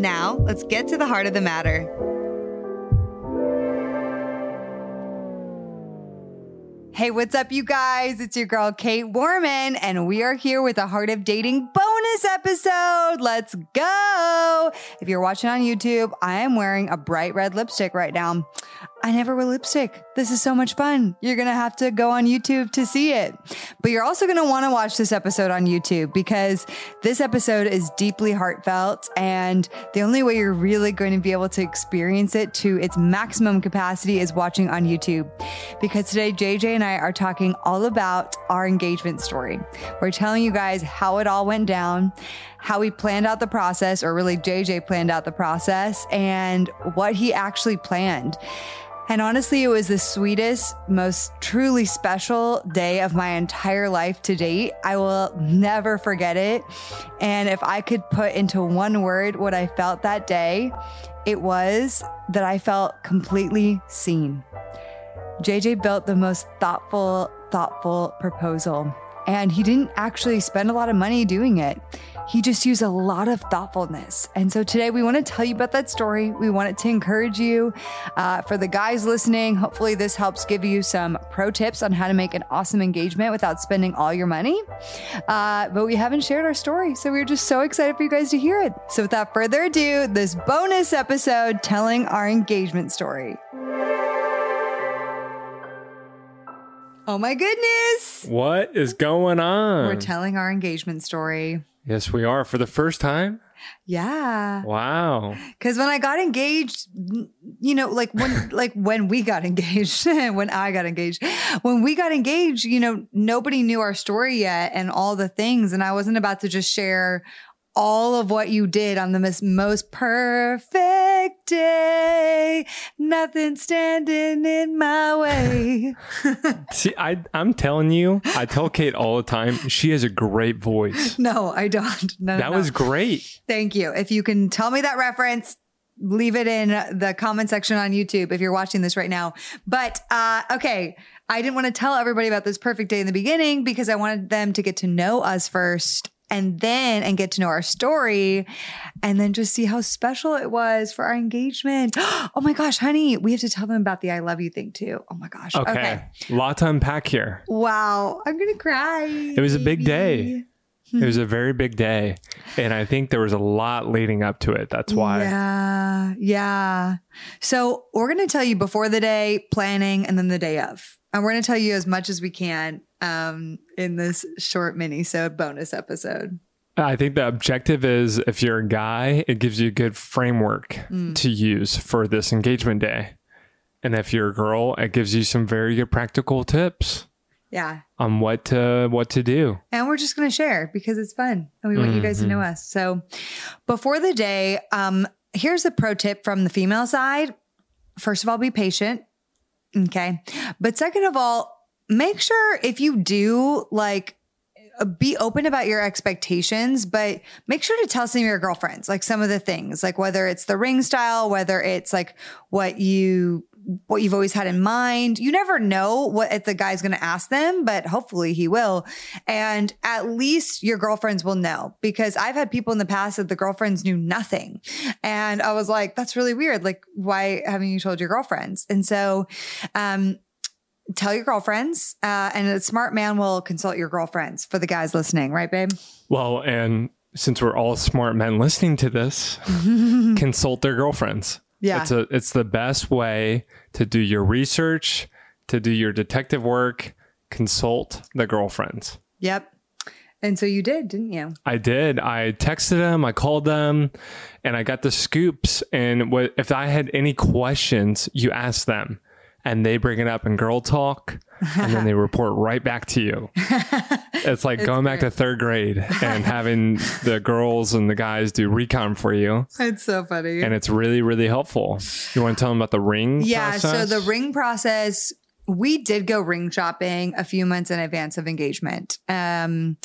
Now, let's get to the heart of the matter. Hey, what's up, you guys? It's your girl, Kait Warman, and we are here with a Heart of Dating bonus episode. Let's go. If you're watching on YouTube, I am wearing a bright red lipstick right now. I never wear lipstick. This is so much fun. You're going to have to go on YouTube to see it. But you're also going to want to watch this episode on YouTube because this episode is deeply heartfelt. And the only way you're really going to be able to experience it to its maximum capacity is watching on YouTube. Because today, JJ and I are talking all about our engagement story. We're telling you guys how it all went down how we planned out the process, or really JJ planned out the process, and what he actually planned. And honestly, it was the sweetest, most truly special day of my entire life to date. I will never forget it. And if I could put into one word what I felt that day, it was that I felt completely seen. JJ built the most thoughtful, thoughtful proposal. And he didn't actually spend a lot of money doing it. He just used a lot of thoughtfulness. And so today we want to tell you about that story. We want it to encourage you. Uh, for the guys listening, hopefully this helps give you some pro tips on how to make an awesome engagement without spending all your money. Uh, but we haven't shared our story. So we're just so excited for you guys to hear it. So without further ado, this bonus episode telling our engagement story. Oh my goodness. What is going on? We're telling our engagement story. Yes, we are for the first time. Yeah. Wow. Cause when I got engaged, you know, like when, like when we got engaged, when I got engaged, when we got engaged, you know, nobody knew our story yet and all the things. And I wasn't about to just share all of what you did on the most, perfect day. Nothing standing in my way. See, I, I'm telling you, I tell Kait all the time, she has a great voice. no, I don't. No, That no. was great. Thank you. If you can tell me that reference, leave it in the comment section on YouTube if you're watching this right now. But uh, okay, I didn't want to tell everybody about this perfect day in the beginning because I wanted them to get to know us first and then and get to know our story and then just see how special it was for our engagement. Oh my gosh, honey, we have to tell them about the I love you thing too. Oh my gosh. Okay. okay. Lot to unpack here. Wow, I'm going to cry. It was a big day. It was a very big day. And I think there was a lot leading up to it. That's why. Yeah. Yeah. So we're going to tell you before the day, planning, and then the day of. And we're going to tell you as much as we can um, in this short mini so bonus episode. I think the objective is if you're a guy, it gives you a good framework Mm. to use for this engagement day. And if you're a girl, it gives you some very good practical tips Yeah. on what to what to do. And we're just going to share because it's fun and we want you guys to know us. So before the day, um, here's a pro tip from the female side. First of all, be patient. Okay. But second of all, make sure if you do like uh, be open about your expectations, but make sure to tell some of your girlfriends, like some of the things, like whether it's the ring style, whether it's like what you what you've always had in mind. You never know what the guy's going to ask them, but hopefully he will. And at least your girlfriends will know because I've had people in the past that the girlfriends knew nothing. And I was like, that's really weird. Like, why haven't you told your girlfriends? And so, um, tell your girlfriends, uh, and a smart man will consult your girlfriends for the guys listening, right, babe? Well, and since we're all smart men listening to this, consult their girlfriends. Yeah. It's a it's the best way to do your research, to do your detective work, consult the girlfriends. Yep. And so you did, didn't you? I did. I texted them, I called them, and I got the scoops. And what, if I had any questions, you asked them, and they bring it up in girl talk, and then they report right back to you. It's like going back to third grade and having the girls and the guys do recon for you. It's so funny. And it's really, really helpful. You want to tell them about the ring? yeah. process? So the ring process, we did go ring shopping a few months in advance of engagement. Um,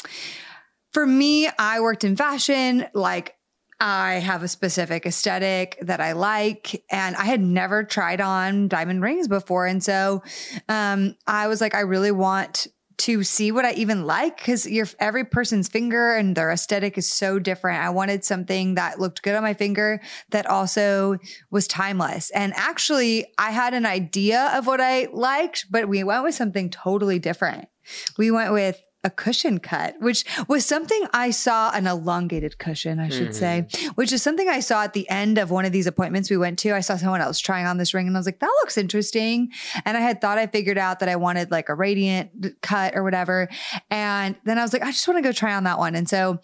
for me, I worked in fashion. Like I have a specific aesthetic that I like, and I had never tried on diamond rings before. And so um, I was like, I really want to see what I even like because your every person's finger and their aesthetic is so different. I wanted something that looked good on my finger that also was timeless. And actually, I had an idea of what I liked, but we went with something totally different. We went with a cushion cut, which was something I saw an elongated cushion, I should say, mm-hmm. which is something I saw at the end of one of these appointments we went to. I saw someone else trying on this ring and I was like, that looks interesting. And I had thought I figured out that I wanted like a radiant cut or whatever. And then I was like, I just want to go try on that one. And so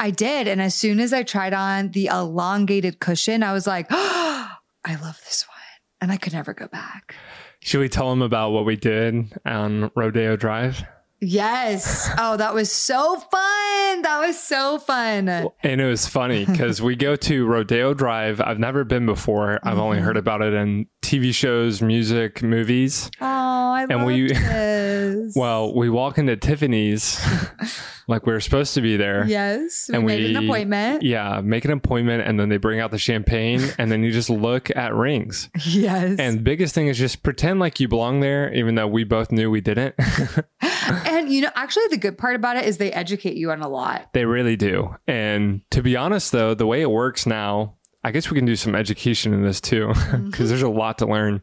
I did. And as soon as I tried on the elongated cushion, I was like, oh, I love this one. And I could never go back. Should we tell them about what we did on Rodeo Drive? Yes. Oh, that was so fun. That was so fun. And it was funny because we go to Rodeo Drive. I've never been before. I've only Mm-hmm. heard about it in TV shows, music, movies. Oh, I And love we- Well, we walk into Tiffany's like we were supposed to be there. yes, we and made an appointment. Yeah, make an appointment and then they bring out the champagne and then you just look at rings. Yes, And biggest thing is just pretend like you belong there, even though we both knew we didn't. and you know, actually, the good part about it is they educate you on a lot. they really do. And to be honest, though, the way it works now, I guess we can do some education in this too, because there's a mm-hmm. lot to learn.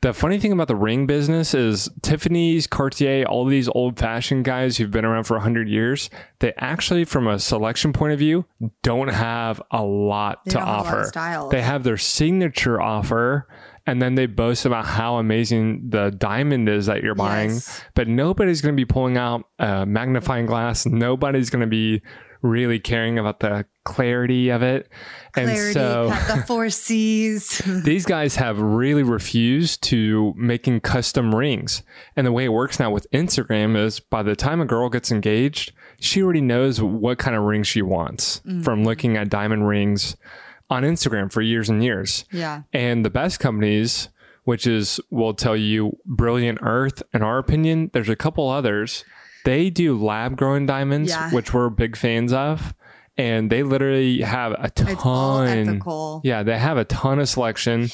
The funny thing about the ring business is Tiffany's, Cartier, all these old fashioned guys who've been around for 100 years, they actually, from a selection point of view, don't have a lot They to a lot offer. They have their signature offer. And then they boast about how amazing the diamond is that you're buying, Yes. but nobody's going to be pulling out a magnifying glass. Nobody's going to be really caring about the clarity of it. And Clarity, so the four C's. these guys have really refused to making custom rings. And the way it works now with Instagram is by the time a girl gets engaged, she already knows what kind of ring she wants mm-hmm. from looking at diamond rings on Instagram for years and years. yeah, And the best companies, which is, will tell you Brilliant Earth, in our opinion, there's a couple others. They do lab grown diamonds, Yeah. which we're big fans of. And they literally have a ton. it's all ethical. Yeah, they have a ton of selection.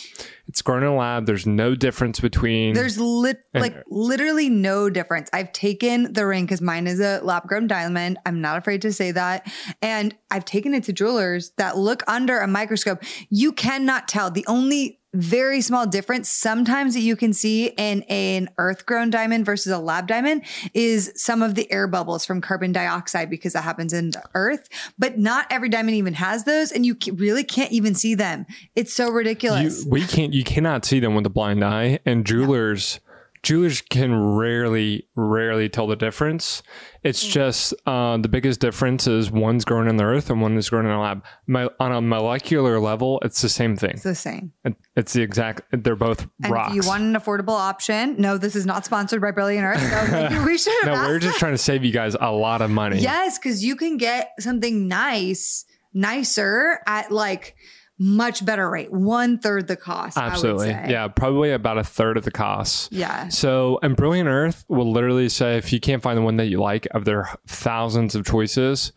It's grown in a lab. There's no difference between. There's lit like literally no difference. I've taken the ring because mine is a lab grown diamond. I'm not afraid to say that. And I've taken it to jewelers that look under a microscope. You cannot tell. The only very small difference sometimes that you can see in an earth grown diamond versus a lab diamond is some of the air bubbles from carbon dioxide because that happens in the earth. But not every diamond even has those. And you really can't even see them. It's so you, ridiculous. we can't. You cannot see them with the blind eye, and jewelers. Jewelers can rarely, rarely tell the difference. It's Mm. just uh, the biggest difference is one's grown in the earth and one is grown in a lab. My, on a molecular level, it's the same thing. it's the same. It- It's the exact. They're both And rocks. if you want an affordable option, no, this is not sponsored by Brilliant Earth. So maybe we should have no, we're just trying to save you guys a lot of money. Yes, because you can get something nice, nicer at like much better rate, one third the cost. absolutely. I would say. Yeah, probably about a third of the cost. Yeah. So, and Brilliant Earth will literally say if you can't find the one that you like of their thousands of choices,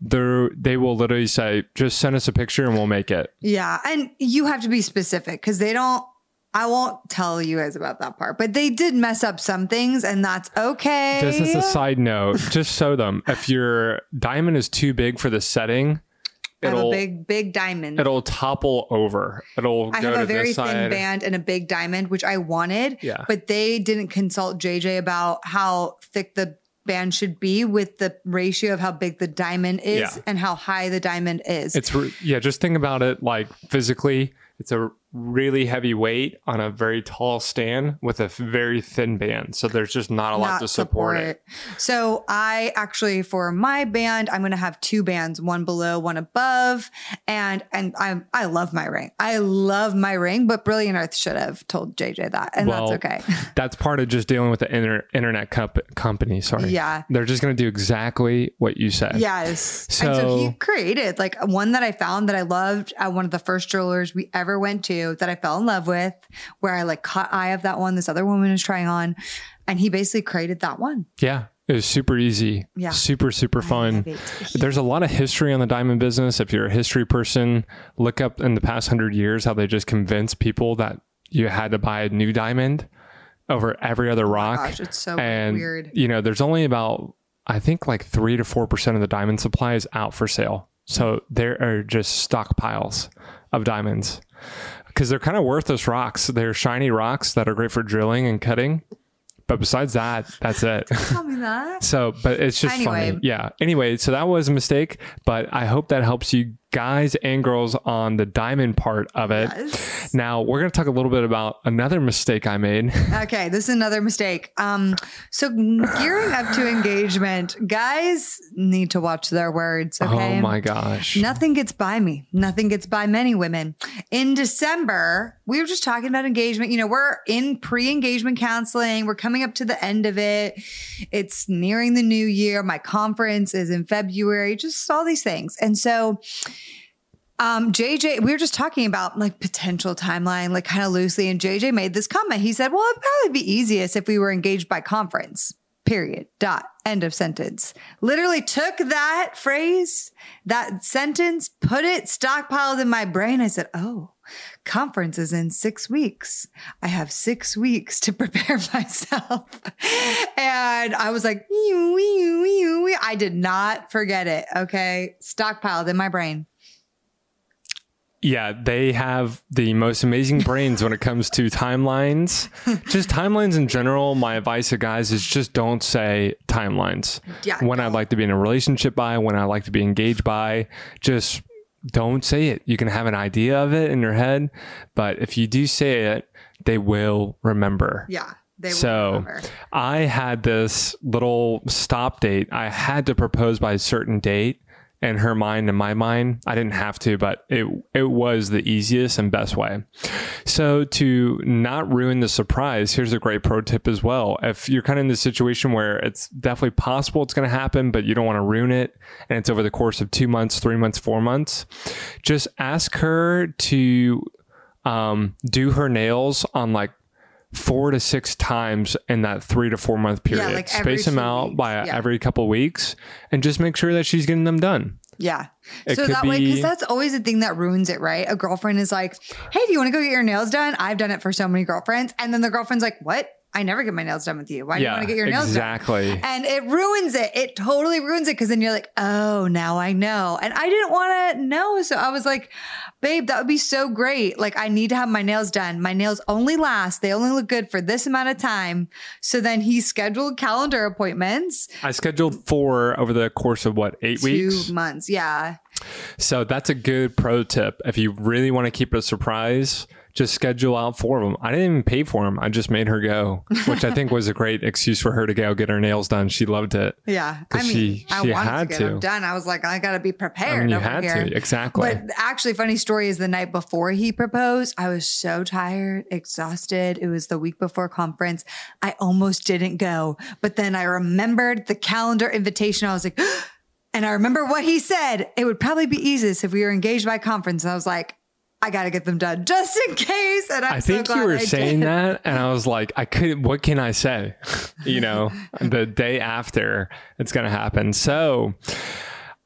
they they will literally say just send us a picture and we'll make it. Yeah. And you have to be specific because they don't. I won't tell you guys about that part, but they did mess up some things, and that's okay. Just as a side note, just show them if your diamond is too big for the setting, I have a it'll big, big diamond. it'll topple over. It'll I go have to a very thin side. band and a big diamond, which I wanted. Yeah. But they didn't consult JJ about how thick the band should be with the ratio of how big the diamond is Yeah. and how high the diamond is. It's yeah. Just think about it like physically. It's a really heavy weight on a very tall stand with a very thin band. So there's just not a lot Not to support, it. So I actually for my band, I'm gonna have two bands, one below, one above. And and I I love my ring. I love my ring, but Brilliant Earth should have told JJ that. And Well, that's okay. That's part of just dealing with the inter- internet comp- company. Sorry. Yeah. They're just going to do exactly what you said. Yes. and so So- he created like one that I found that I loved at one of the first jewelers we ever went to that I fell in love with, where I like caught eye of that one this other woman was trying on. And he basically created that one. Yeah. It was super easy. Yeah. Super, super fun. There's a lot of history on the diamond business. If you're a history person, look up in the past hundred years how they just convinced people that you had to buy a new diamond over every other oh rock. Oh Gosh, it's so and weird. you know, there's only about I think like three to four percent of the diamond supply is out for sale. So there are just stockpiles of diamonds because they're kind of worthless rocks. They're shiny rocks that are great for drilling and cutting. But besides that, that's it. Tell me that. So, but it's just Anyway. funny. Yeah. Anyway, so that was a mistake, but I hope that helps you guys and girls on the diamond part of it. Yes. Now, we're going to talk a little bit about another mistake I made. Okay, this is another mistake. Um, so gearing up to engagement, guys need to watch their words. Okay. Oh my gosh. Nothing gets by me. Nothing gets by many women. In December, we were just talking about engagement. You know, we're in pre engagement counseling. We're coming up to the end of it. It's nearing the new year. My conference is in February, just all these things. And so, um, JJ, we were just talking about like potential timeline, like kind of loosely. And JJ made this comment. He said, Well, it'd probably be easiest if we were engaged by conference. Period. Dot. End of sentence. Literally took that phrase, that sentence, put it stockpiled in my brain. I said, Oh, conference is in six weeks. I have six weeks to prepare myself. and I was like, "Ew, ew, ew, ew." I did not forget it. Okay. Stockpiled in my brain. Yeah, they have the most amazing brains when it comes to timelines. just timelines in general. My advice to guys is just don't say timelines. Yeah, When I'd like to be in a relationship by, when I like to be engaged by, just don't say it. You can have an idea of it in your head, but if you do say it, they will remember. Yeah. They So remember. I had this little stop date. I had to propose by a certain date. In her mind and my mind, I didn't have to, but it it was the easiest and best way. So to not ruin the surprise, here's a great pro tip as well. If you're kind of in the situation where it's definitely possible it's going to happen, but you don't want to ruin it, and it's over the course of two months, three months, four months, just ask her to um, do her nails on like four to six times in that three to four month period. like every Space them out weeks. by Yeah. every couple weeks and just make sure that she's getting them done. Yeah. It so that way, because that's always the thing that ruins it, right? A girlfriend is like, hey, do you want to go get your nails done? I've done it for so many girlfriends. And then the girlfriend's like, what? I never get my nails done with you. Why do you want to get your nails done? exactly. And it ruins it. It totally ruins it because then you're like, oh, now I know. And I didn't want to know. So I was like, babe, that would be so great. Like, I need to have my nails done. My nails only last, they only look good for this amount of time. So then he scheduled calendar appointments, I scheduled four over the course of what, eight two weeks? months. Yeah. So that's a good pro tip. If you really want to keep it a surprise, just schedule out four of them. I didn't even pay for them. I just made her go, which I think was a great excuse for her to go get her nails done. She loved it. Yeah. I mean, she- I she wanted had to get to. them done. I was like, I got to be prepared. I mean, you had here. to. Exactly. But actually, funny story is the night before he proposed, I was so tired, exhausted. It was the week before conference. I almost didn't go. But then I remembered the calendar invitation. I was like, and I remember what he said. It would probably be easiest if we were engaged by conference. And I was like, I got to get them done just in case. And I'm I so think glad you were I saying did. that, and I was like, I could. What can I say? you know, the day after it's going to happen. So.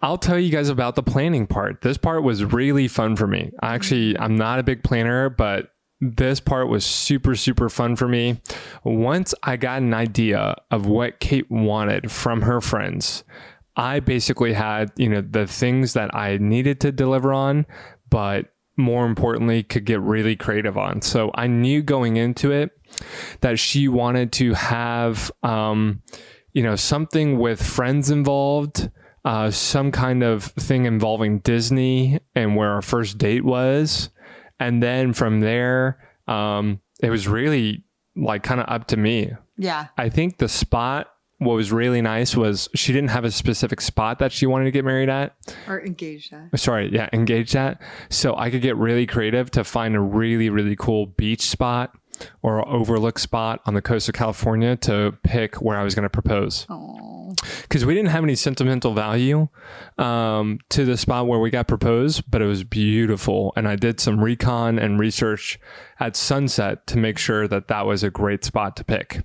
I'll tell you guys about the planning part. This part was really fun for me. I actually, I'm not a big planner, but this part was super, super fun for me. Once I got an idea of what Kait wanted from her friends, I basically had, you know, the things that I needed to deliver on, but more importantly, could get really creative on. So I knew going into it that she wanted to have, um, you know, something with friends involved, uh, some kind of thing involving Disney and where our first date was. And then from there, um, it was really like kind of up to me. Yeah. I think the spot, what was really nice was she didn't have a specific spot that she wanted to get married at. Or engaged. at. Sorry, yeah, engaged at. So I could get really creative to find a really, really cool beach spot or overlook spot on the coast of California to pick where I was going to propose Because we didn't have any sentimental value um, to the spot where we got proposed, but it was beautiful. And I did some recon and research at sunset to make sure that that was a great spot to pick.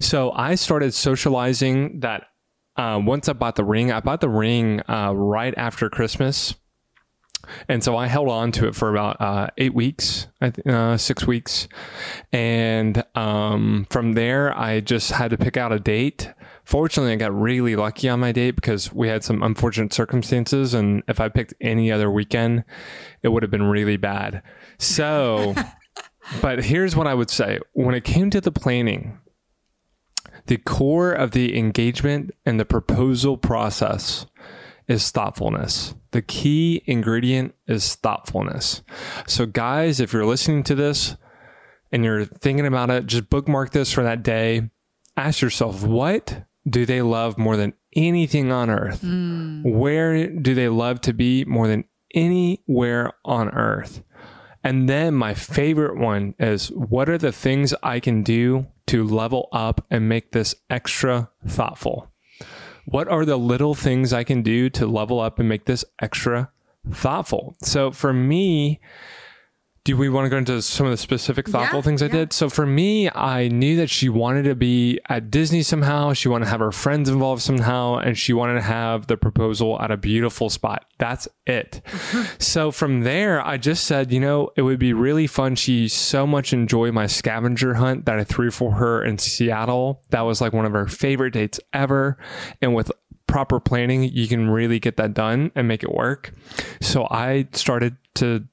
So I started socializing that. Uh, once I bought the ring, I bought the ring uh, right after Christmas. And so I held on to it for about uh, eight weeks, uh, six weeks. And um, from there, I just had to pick out a date. Fortunately, I got really lucky on my date because we had some unfortunate circumstances. And if I picked any other weekend, it would have been really bad. So, but here's what I would say when it came to the planning, the core of the engagement and the proposal process is thoughtfulness. The key ingredient is thoughtfulness. So, guys, if you're listening to this and you're thinking about it, just bookmark this for that day. Ask yourself, what do they love more than anything on earth? Mm. Where do they love to be more than anywhere on earth? And then my favorite one is what are the things I can do to level up and make this extra thoughtful? What are the little things I can do to level up and make this extra thoughtful? So for me, do we want to go into some of the specific thoughtful Yeah, things I yeah. did? So for me, I knew that she wanted to be at Disney somehow. She wanted to have her friends involved somehow, and she wanted to have the proposal at a beautiful spot. That's it. so from there, I just said, you know, it would be really fun. She so much enjoyed my scavenger hunt that I threw for her in Seattle. That was like one of her favorite dates ever. And with proper planning, you can really get that done and make it work. So I started to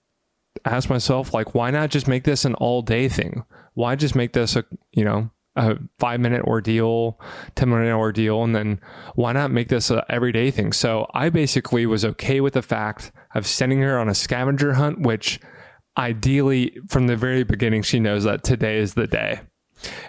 ask myself like why not just make this an all day thing? Why just make this a you know a five minute ordeal 10 minute ordeal and then why not make this a everyday thing? So i basically was okay with the fact of sending her on a scavenger hunt which ideally from the very beginning she knows that today is the day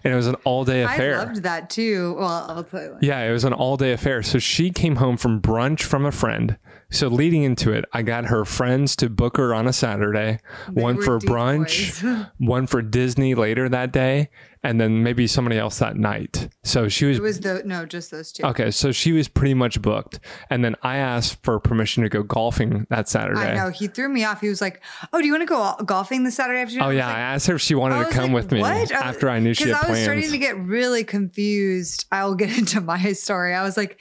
and it was an all day affair I loved that too. Well, I'll put you. yeah, it was an all day affair. So she came home from brunch from a friend. So leading into it, I got her friends to book her on a Saturday, one for brunch, one for Disney later that day, and then maybe somebody else that night. So she was It was the no, just those two. okay. So she was pretty much booked. And then I asked for permission to go golfing that Saturday. I know he threw me off. He was like, "Oh, do you want to go golfing this Saturday afternoon?" Oh yeah, I asked her if she wanted to come like, with me "What?" after I knew she had Because I was plans. starting to get really confused. I will get into my story. I was like,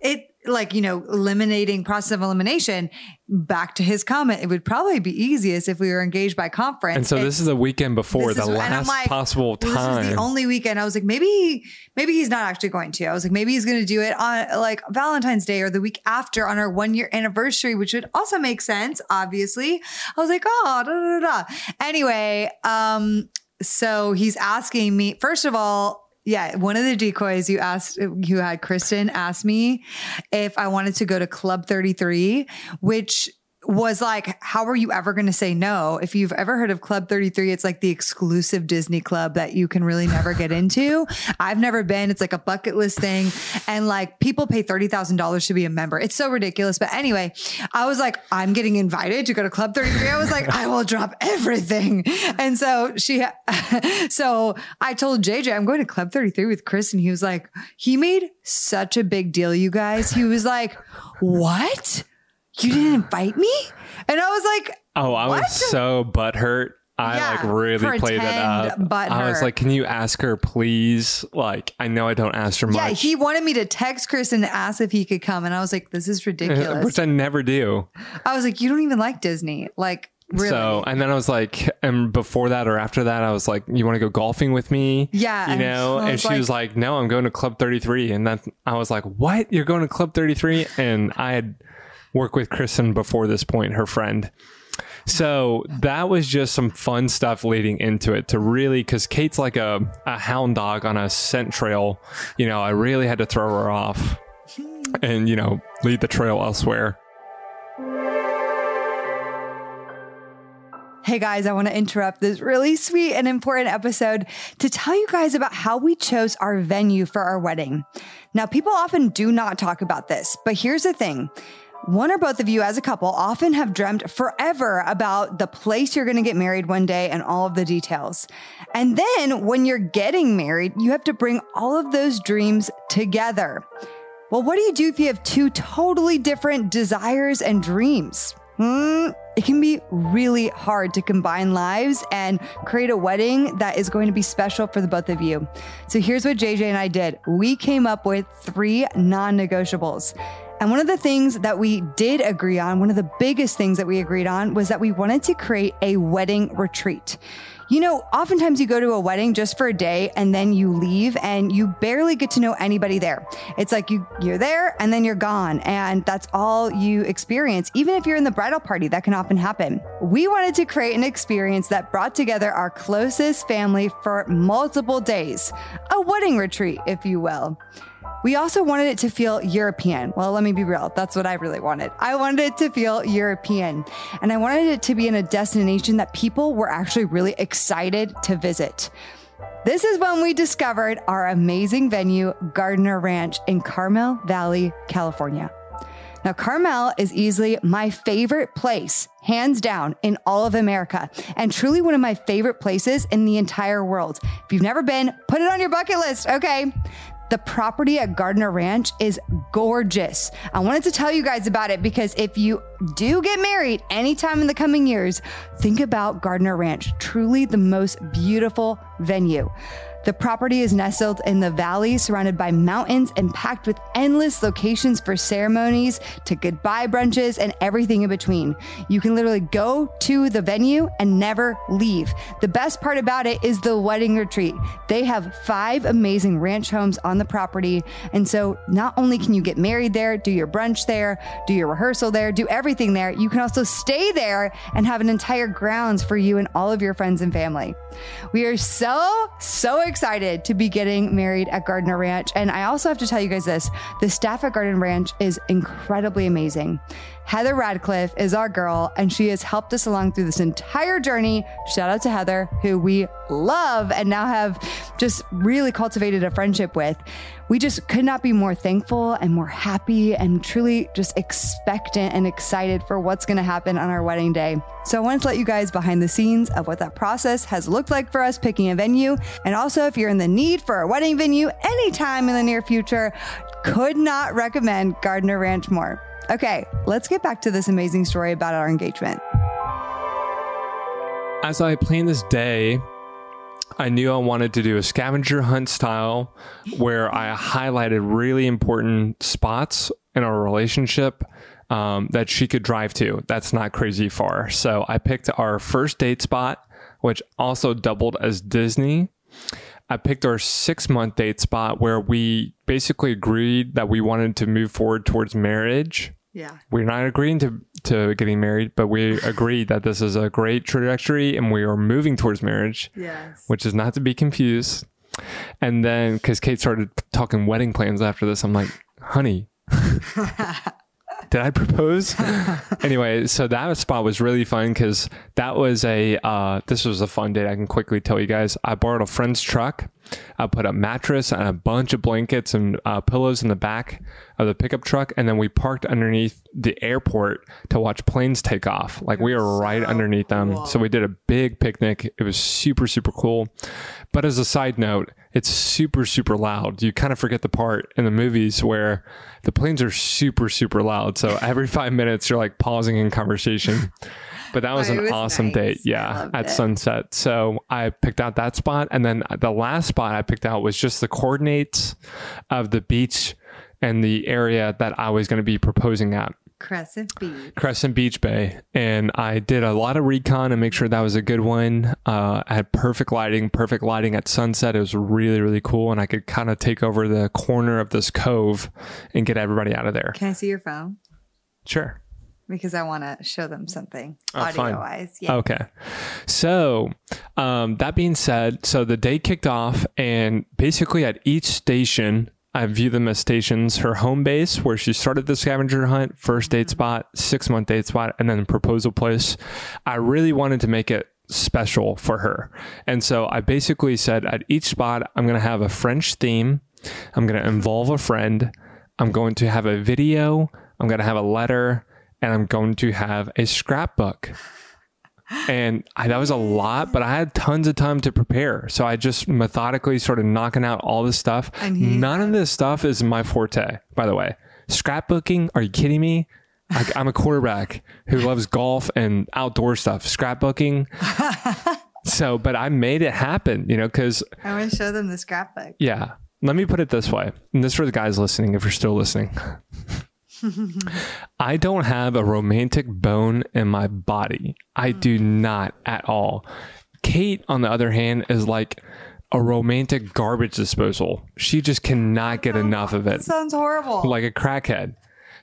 it like you know eliminating process of elimination. Back to his comment, it would probably be easiest if we were engaged by conference. and so this is the weekend before the is- last like, possible well, time. This is the only weekend. I was like, maybe, maybe he's not actually going to. I was like, maybe he's going to do it on like Valentine's Day or the week after on our one year anniversary, which would also make sense. Obviously, I was like, oh, da, da, da, da. Anyway, um, so he's asking me. First of all. Yeah, one of the decoys you asked, you had Kristen ask me if I wanted to go to Club 33, which was like, how are you ever going to say no? If you've ever heard of Club 33, it's like the exclusive Disney club that you can really never get into. I've never been. It's like a bucket list thing. And like people pay $30,000 to be a member. It's so ridiculous. But anyway, I was like, I'm getting invited to go to Club 33. I was like, I will drop everything. And so she, so I told JJ, I'm going to Club 33 with Chris. And he was like, he made such a big deal, you guys. He was like, what? You didn't invite me? And I was like, Oh, I What? was so butthurt. I Yeah, like really played it up. pretend I was like, "Can you ask her, please?" Like, I know I don't ask her much, yeah, he wanted me to text Chris and ask if he could come. And I was like, this is uh, ridiculous. which I never do. I was like, you don't even like Disney. Like, really? So, and then I was like, and before that or after that, I was like, "You want to go golfing with me?" Yeah, you know. And was she was like, "No, I'm going to Club 33." And then I was like, "What? You're going to Club 33?" And I had worked with Kristen before this point, her friend. So that was just some fun stuff leading into it to really, because Kait's like a, a hound dog on a scent trail. You know, I really had to throw her off and, you know, lead the trail elsewhere. Hey guys, I want to interrupt this really sweet and important episode to tell you guys about how we chose our venue for our wedding. Now, people often do not talk about this, but here's the thing. One or both of you as a couple often have dreamt forever about the place you're going to get married one day and all of the details. And then when you're getting married, you have to bring all of those dreams together. Well, what do you do if you have two totally different desires and dreams? Hmm, it can be really hard to combine lives and create a wedding that is going to be special for the both of you. So here's what JJ and I did. We came up with three non-negotiables. And one of the things that we did agree on, one of the biggest things that we agreed on was that we wanted to create a wedding retreat. You know, oftentimes you go to a wedding just for a day and then you leave and you barely get to know anybody there. It's like you you're there and then you're gone and that's all you experience. Even if you're in the bridal party, that can often happen. We wanted to create an experience that brought together our closest family for multiple days. A wedding retreat, if you will. We also wanted it to feel European. Well, let me be real. That's what I really wanted. I wanted it to feel European. And I wanted it to be in a destination that people were actually really excited to visit. This is when we discovered our amazing venue, Gardner Ranch in Carmel Valley, California. Now, Carmel is easily my favorite place, hands down, in all of America, and truly one of my favorite places in the entire world. If you've never been, put it on your bucket list, okay? The property at Gardner Ranch is gorgeous. I wanted to tell you guys about it because if you do get married anytime in the coming years, think about Gardner Ranch, truly the most beautiful venue. The property is nestled in the valley, surrounded by mountains and packed with endless locations for ceremonies to goodbye brunches and everything in between. You can literally go to the venue and never leave. The best part about it is the wedding retreat. They have five amazing ranch homes on the property. And so not only can you get married there, do your brunch there, do your rehearsal there, do everything there, you can also stay there and have an entire grounds for you and all of your friends and family. We are so, so excited to be getting married at Gardner Ranch. And I also have to tell you guys this the staff at Gardner Ranch is incredibly amazing. Heather Radcliffe is our girl, and she has helped us along through this entire journey. Shout out to Heather, who we love and now have just really cultivated a friendship with. We just could not be more thankful and more happy and truly just expectant and excited for what's going to happen on our wedding day. So I wanted to let you guys behind the scenes of what that process has looked like for us picking a venue. And also, if you're in the need for a wedding venue anytime in the near future, could not recommend Gardner Ranch more. Okay, let's get back to this amazing story about our engagement. As I planned this day, I knew I wanted to do a scavenger hunt style where I highlighted really important spots in our relationship um, that she could drive to. That's not crazy far. So I picked our first date spot, which also doubled as Disney. I picked our six month date spot where we basically agreed that we wanted to move forward towards marriage. Yeah. We're not agreeing to, to getting married, but we agree that this is a great trajectory and we are moving towards marriage, Yes. which is not to be confused. And then, because Kait started talking wedding plans after this, I'm like, honey, did I propose? anyway, so that spot was really fun because that was a, uh, this was a fun date. I can quickly tell you guys. I borrowed a friend's truck. I put a mattress and a bunch of blankets and uh, pillows in the back of the pickup truck. And then we parked underneath the airport to watch planes take off. Like we were right underneath them. So we did a big picnic. It was super, super cool. But as a side note, it's super, super loud. You kind of forget the part in the movies where the planes are super, super loud. So every five minutes, you're like pausing in conversation. But that oh, was But it an was awesome nice. date. Yeah. At it. sunset. So I picked out that spot. And then uh, the last spot I picked out was just the coordinates of the beach and the area that I was going to be proposing at. Crescent Beach. Crescent Beach Bay, and I did a lot of recon and make sure that was a good one. Uh, I had perfect lighting, perfect lighting at sunset. It was really, really cool, and I could kind of take over the corner of this cove and get everybody out of there. Can I see your phone? Sure. Because I want to show them something Oh, fine. audio wise. Yeah. Okay. So, um, that being said, so the day kicked off, and basically at each station I view them as stations. Her home base, where she started the scavenger hunt, first date mm-hmm. spot, six month date spot, and then proposal place. I really wanted to make it special for her. And so I basically said at each spot, I'm going to have a French theme. I'm going to involve a friend. I'm going to have a video. I'm going to have a letter. And I'm going to have a scrapbook and I, that was a lot, but I had tons of time to prepare. So I just methodically started knocking out all this stuff. None of this stuff is my forte, by the way. Scrapbooking? Are you kidding me? I, I'm a quarterback who loves golf and outdoor stuff. Scrapbooking. so, but I made it happen, you know, because I want to show them the scrapbook. yeah. Let me put it this way. And this is for the guys listening, if you're still listening. I don't have a romantic bone in my body. I hmm. do not at all. Kait, on the other hand, is like a romantic garbage disposal. She just cannot get oh, enough of it, Sounds horrible. like a crackhead.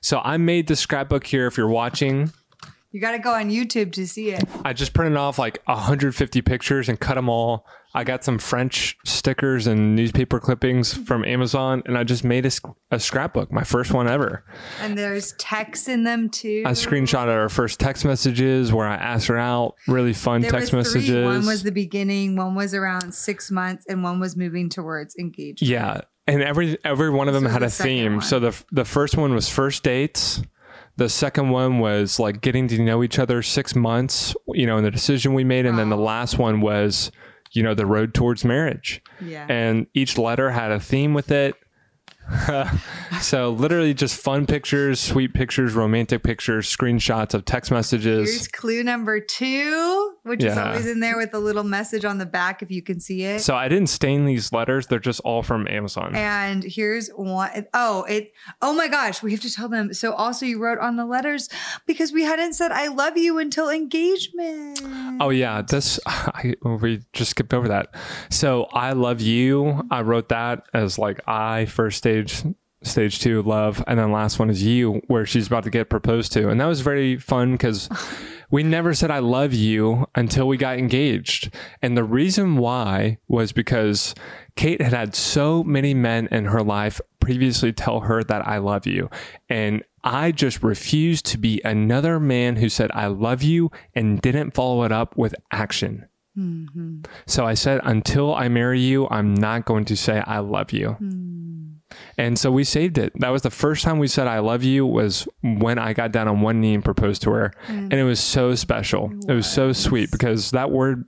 So I made the scrapbook here. If you're watching, you got to go on YouTube to see it. I just printed off like 150 pictures and cut them all. I got some French stickers and newspaper clippings from Amazon, and I just made a, a scrapbook, my first one ever. And there's texts in them too. I screenshotted our first text messages where I asked her out. Really fun there text messages. One was the beginning, one was around six months, and one was moving towards engagement. yeah, and every every one of them was had the a theme. one. So the the first one was first dates. The second one was like getting to know each other six months, you know, and the decision we made, and then the last one was, you know, the road towards marriage. Yeah. and each letter had a theme with it. so literally just fun pictures, sweet pictures, romantic pictures, screenshots of text messages. Here's clue number two, which is always in there with a little message on the back if you can see it. So I didn't stain these letters; they're just all from Amazon. And here's one oh it oh my gosh, we have to tell them. So also you wrote on the letters because we hadn't said I love you until engagement. Oh yeah, this I, we just skipped over that. So I love you. I wrote that as like I first stage, stage two love, and then last one is you, where she's about to get proposed to, and that was very fun because we never said I love you until we got engaged, and the reason why was because Kait had had so many men in her life previously tell her that I love you, and I just refused to be another man who said, I love you and didn't follow it up with action. Mm-hmm. So I said, until I marry you, I'm not going to say, I love you. Mm. And so we saved it. That was the first time we said, I love you, was when I got down on one knee and proposed to her. Mm. And it was so special. It was so sweet because that word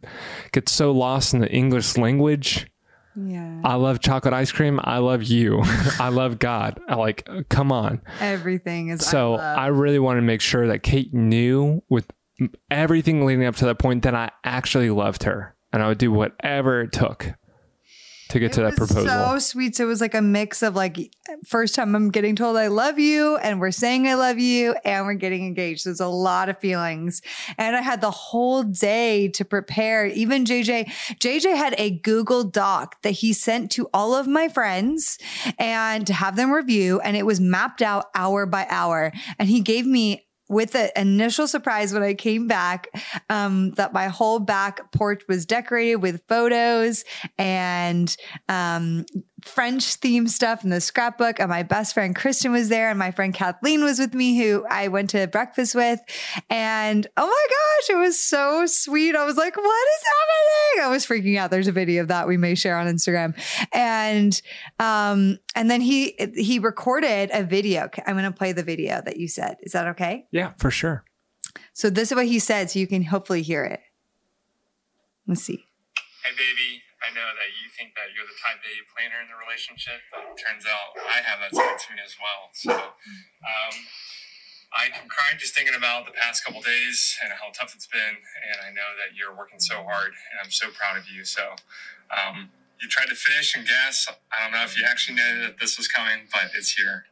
gets so lost in the English language. Yeah. I love chocolate ice cream. I love you. I love God. I like, come on. Everything is So I love. I really wanted to make sure that Kait knew with everything leading up to that point that I actually loved her and I would do whatever it took to get to that was proposal. So sweet. So it was like a mix of like first time I'm getting told I love you and we're saying I love you and we're getting engaged. There's a lot of feelings. And I had the whole day to prepare. Even JJ, JJ had a Google Doc that he sent to all of my friends and to have them review. And it was mapped out hour by hour. And he gave me with an initial surprise when I came back, um, that my whole back porch was decorated with photos and um, French theme stuff in the scrapbook. And my best friend Kristen was there, and my friend Kathleen was with me, who I went to breakfast with. And oh my gosh, it was so sweet. I was like, what is happening? I was freaking out. There's a video of that we may share on Instagram. And um, and then he he recorded a video. I'm gonna play the video that you said. Is that okay? yeah, for sure. So this is what he said, so you can hopefully hear it. Let's see. Hey, baby, I know that you think that you're the type A planner in the relationship, but it turns out I have that side to me as well. So, um, I'm cry just thinking about the past couple days and how tough it's been. And I know that you're working so hard, and I'm so proud of you. So, um, you tried to finish and guess. I don't know if you actually knew that this was coming, but it's here.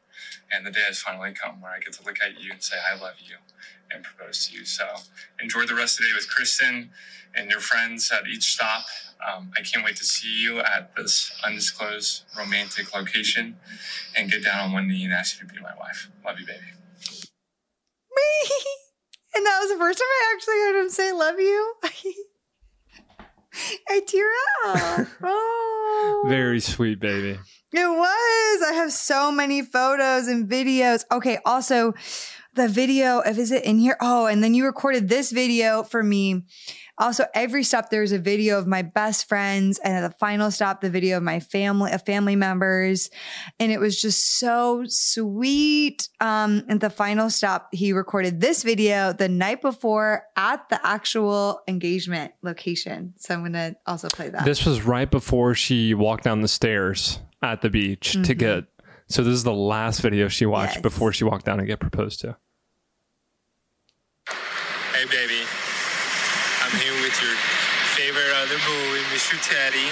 And the day has finally come where I get to look at you and say, I love you and propose to you. So enjoy the rest of the day with Kristen and your friends at each stop. Um, I can't wait to see you at this undisclosed romantic location and get down on one knee and ask you to be my wife. Love you, baby. Me. And that was the first time I actually heard him say "love you." I tear up. Oh. Very sweet, baby. It was. I have so many photos and videos. Okay. Also, the video of is it in here? Oh, and then you recorded this video for me. Also, every stop there's a video of my best friends, and at the final stop, the video of my family, of family members, and it was just so sweet. Um, at the final stop, he recorded this video the night before at the actual engagement location. So I'm gonna also play that. This was right before she walked down the stairs at the beach to Mhm. get. So this is the last video she watched Yes. before she walked down and get proposed to. Hey, baby. With your favorite other bully, Mr. Teddy.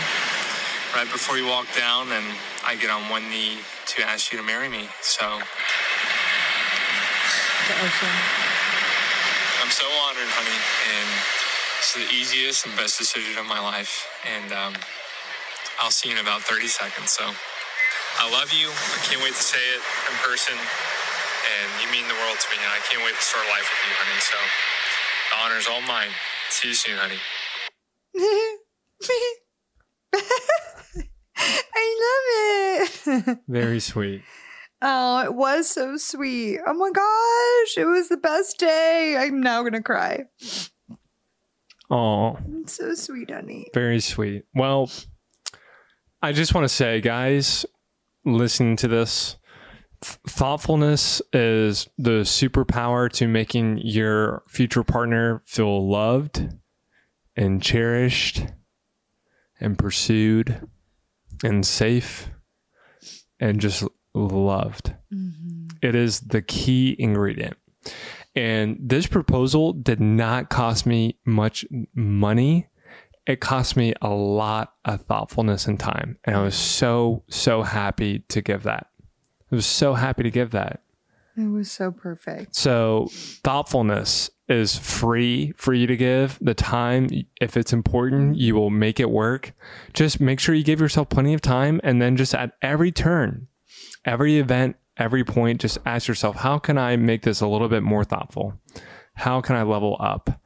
Right before you walk down, and I get on one knee to ask you to marry me. So. I'm so honored, honey, and it's the easiest and best decision of my life. And um, I'll see you in about 30 seconds. So I love you. I can't wait to say it in person. And you mean the world to me, and I can't wait to start life with you, honey. So the honor's all mine. See you soon, honey. I love it. Very sweet. oh, it was so sweet. Oh my gosh, it was the best day. I'm now going to cry. Oh, so sweet, honey. very sweet. Well, I just want to say, guys, listening to this, th- thoughtfulness is the superpower to making your future partner feel loved and cherished and pursued and safe and just loved. Mm-hmm. It is the key ingredient. And this proposal did not cost me much money. It cost me a lot of thoughtfulness and time. And I was so, so happy to give that. I was so happy to give that. It was so perfect. So, thoughtfulness is free for you to give. The time, if it's important, you will make it work. Just make sure you give yourself plenty of time. And then, just at every turn, every event, every point, just ask yourself, how can I make this a little bit more thoughtful? How can I level up?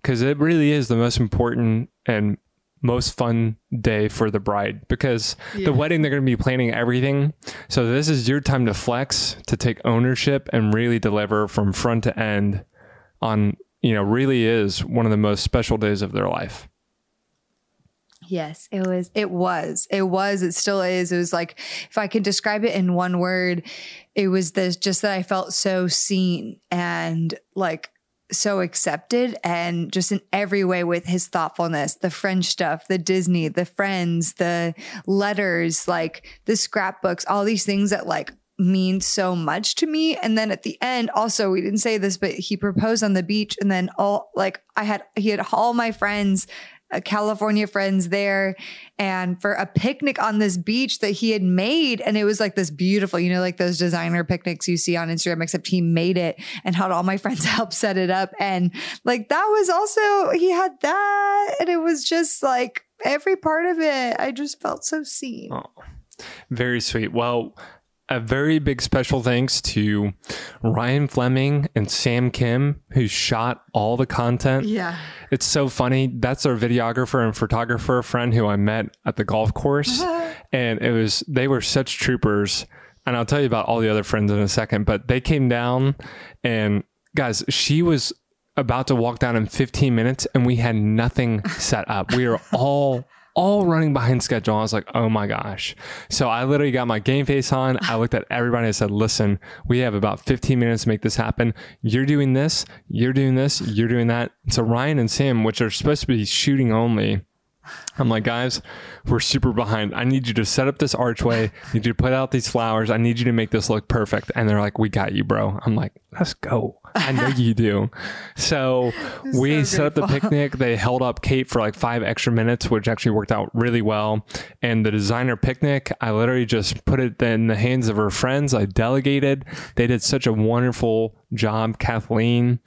Because it really is the most important and most fun day for the bride because Yeah. the wedding they're going to be planning everything so this is your time to flex to take ownership and really deliver from front to end on you know really is one of the most special days of their life Yes, it was. It was. It was. It still is. It was like, if I could describe it in one word, it was this just that I felt so seen and like so accepted and just in every way with his thoughtfulness, the French stuff, the Disney, the friends, the letters, like the scrapbooks, all these things that like mean so much to me. And then at the end, also, we didn't say this, but he proposed on the beach. And then all like I had, he had all my friends California friends there and for a picnic on this beach that he had made. And it was like this beautiful, you know, like those designer picnics you see on Instagram, except he made it and had all my friends help set it up. And like that was also, he had that. And it was just like every part of it. I just felt so seen. Oh, very sweet. Well, a very big special thanks to Ryan Fleming and Sam Kim, who shot all the content. Yeah. It's so funny. That's our videographer and photographer friend who I met at the golf course. Uh-huh. and it was, they were such troopers. And I'll tell you about all the other friends in a second, but they came down and guys, she was about to walk down in 15 minutes and we had nothing set up. We were all all running behind schedule. I was like, oh my gosh. So I literally got my game face on. I looked at everybody. and said, listen, we have about 15 minutes to make this happen. You're doing this, you're doing this, you're doing that. So Ryan and Sam, which are supposed to be shooting only, I'm like, guys, we're super behind. I need you to set up this archway. I need you to put out these flowers. I need you to make this look perfect. And they're like, we got you, bro. I'm like, let's go. I know you do. So we So set up the picnic. They held up Kait for like five extra minutes, which actually worked out really well. And the designer picnic, I literally just put it in the hands of her friends. I delegated. They did such a wonderful job. Kathleen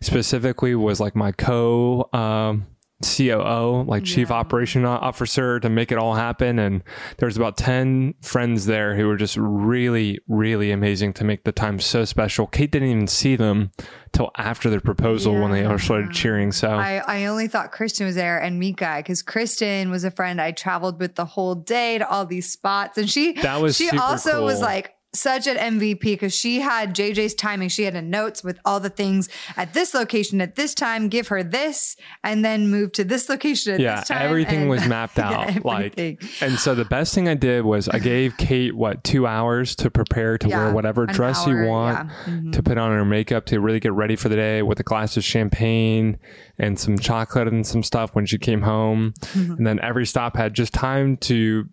specifically was like my co um, COO, like chief operation officer, to make it all happen. And there was about 10 friends there who were just really, really amazing to make the time so special. Kait didn't even see them till after the proposal when they all started cheering. So I, I only thought Kristen was there and Mika because Kristen was a friend I traveled with the whole day to all these spots. And she That was she also was like such an MVP because she had JJ's timing. She had a notes with all the things at this location at this time, give her this, and then move to this location at yeah, this time. everything and- was mapped Yeah, out. like, and so the best thing I did was I gave Kait what two hours to prepare to Yeah, wear whatever dress hour, you want yeah. Mhm. to put on her makeup to really get ready for the day with a glass of champagne and some chocolate and some stuff when she came home. Mm-hmm. And then every stop had just time to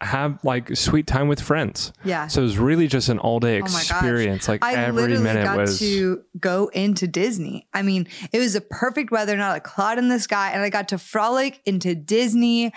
have like sweet time with friends. Yeah. So it was really just an all day Oh experience. Like I every literally minute got was to go into Disney. I mean, it was a perfect weather, not a cloud in the sky, and I got to frolic into Disney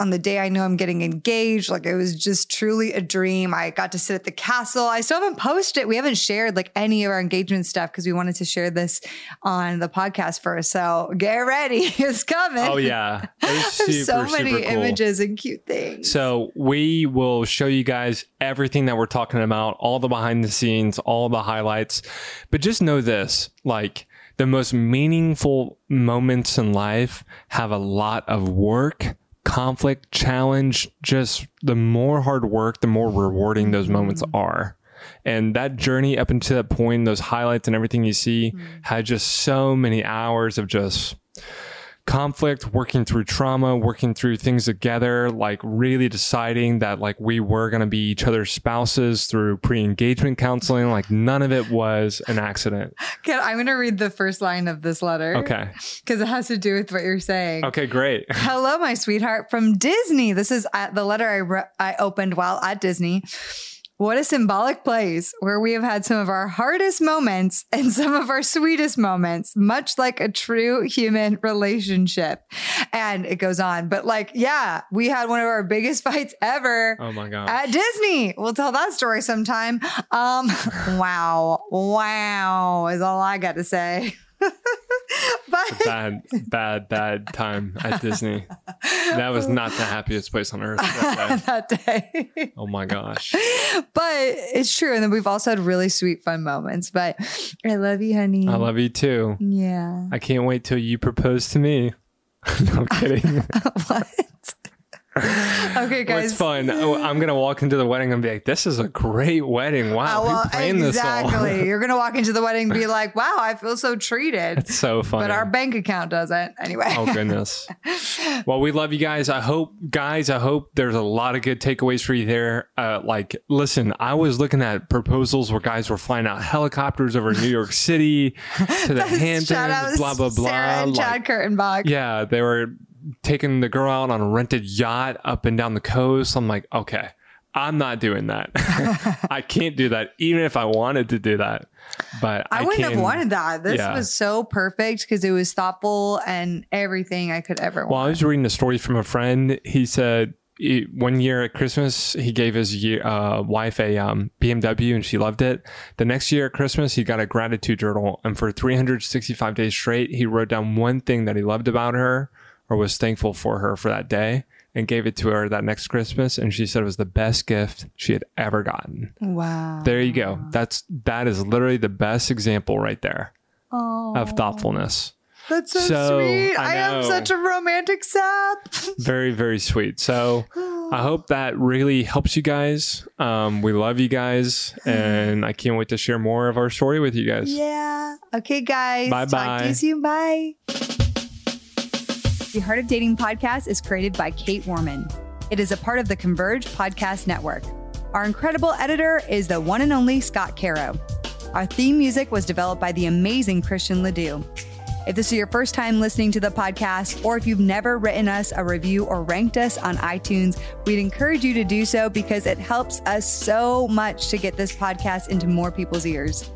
on the day I know I'm getting engaged. Like it was just truly a dream. I got to sit at the castle. I still haven't posted. We haven't shared like any of our engagement stuff because we wanted to share this on the podcast first. So get ready. It's coming. Oh yeah. Was so many super cool. images and cute things. So we will show you guys everything that we're talking about, all the behind the scenes, all the highlights. But just know this, like the most meaningful moments in life have a lot of work, conflict, challenge. Just the more hard work, the more rewarding those moments mm-hmm. are. And that journey up until that point, those highlights and everything you see mm-hmm. had just so many hours of just conflict, working through trauma, working through things together, like really deciding that like we were going to be each other's spouses through pre-engagement counseling. Like none of it was an accident. Okay, I'm going to read the first line of this letter. Okay. Because it has to do with what you're saying. Okay, great. Hello, my sweetheart from Disney. This is uh, the letter I, re- I opened while at Disney. What a symbolic place where we have had some of our hardest moments and some of our sweetest moments, much like a true human relationship. And it goes on. But, like, yeah, we had one of our biggest fights ever Oh my god. at Disney. We'll tell that story sometime. Um, wow. Wow is all I got to say. but bad, bad, bad time at Disney. That was not the happiest place on earth. That day. that day. Oh my gosh. but it's true. And then we've also had really sweet, fun moments. But I love you, honey. I love you too. Yeah. I can't wait till you propose to me. no I'm kidding. what? okay, guys. it's fun. Oh, I'm gonna walk into the wedding and be like, "This is a great wedding! Wow, Uh, well, who planned this all?" exactly. You're gonna walk into the wedding and be like, "Wow, I feel so treated," it's so funny. but our bank account doesn't. Anyway. oh goodness. Well, we love you guys. I hope, guys. I hope there's a lot of good takeaways for you there. Uh, like, listen, I was looking at proposals where guys were flying out helicopters over New York City to the Hamptons, blah blah blah. Sarah and Like, Chad Kurtenbach. yeah, they were taking the girl out on a rented yacht up and down the coast. I'm like, okay, I'm not doing that. I can't do that, even if I wanted to do that. But I, I wouldn't have wanted that. This Yeah. was so perfect because it was thoughtful and everything I could ever Well, I was reading a story from a friend. He said he- one year at Christmas, he gave his year, uh, wife a um, BMW and she loved it. The next year at Christmas, he got a gratitude journal. And for 365 days straight, he wrote down one thing that he loved about her or was thankful for her for that day and gave it to her that next Christmas. And she said it was the best gift she had ever gotten. wow. There you go. That's, that is literally the best example right there Oh, of thoughtfulness. that's so, So, sweet. I I, am such a romantic sap. very very sweet so i hope that really helps you guys um, we love you guys and i can't wait to share more of our story with you guys yeah. Okay, guys. Bye-bye. Talk to you soon. Bye. The Heart of Dating podcast is created by Kait Warman. It is a part of the Converge Podcast Network. Our incredible editor is the one and only Scott Caro. Our theme music was developed by the amazing Christian Ledoux. If this is your first time listening to the podcast, or if you've never written us a review or ranked us on iTunes, we'd encourage you to do so because it helps us so much to get this podcast into more people's ears.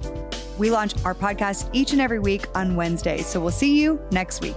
We launch our podcast each and every week on Wednesdays, so we'll see you next week.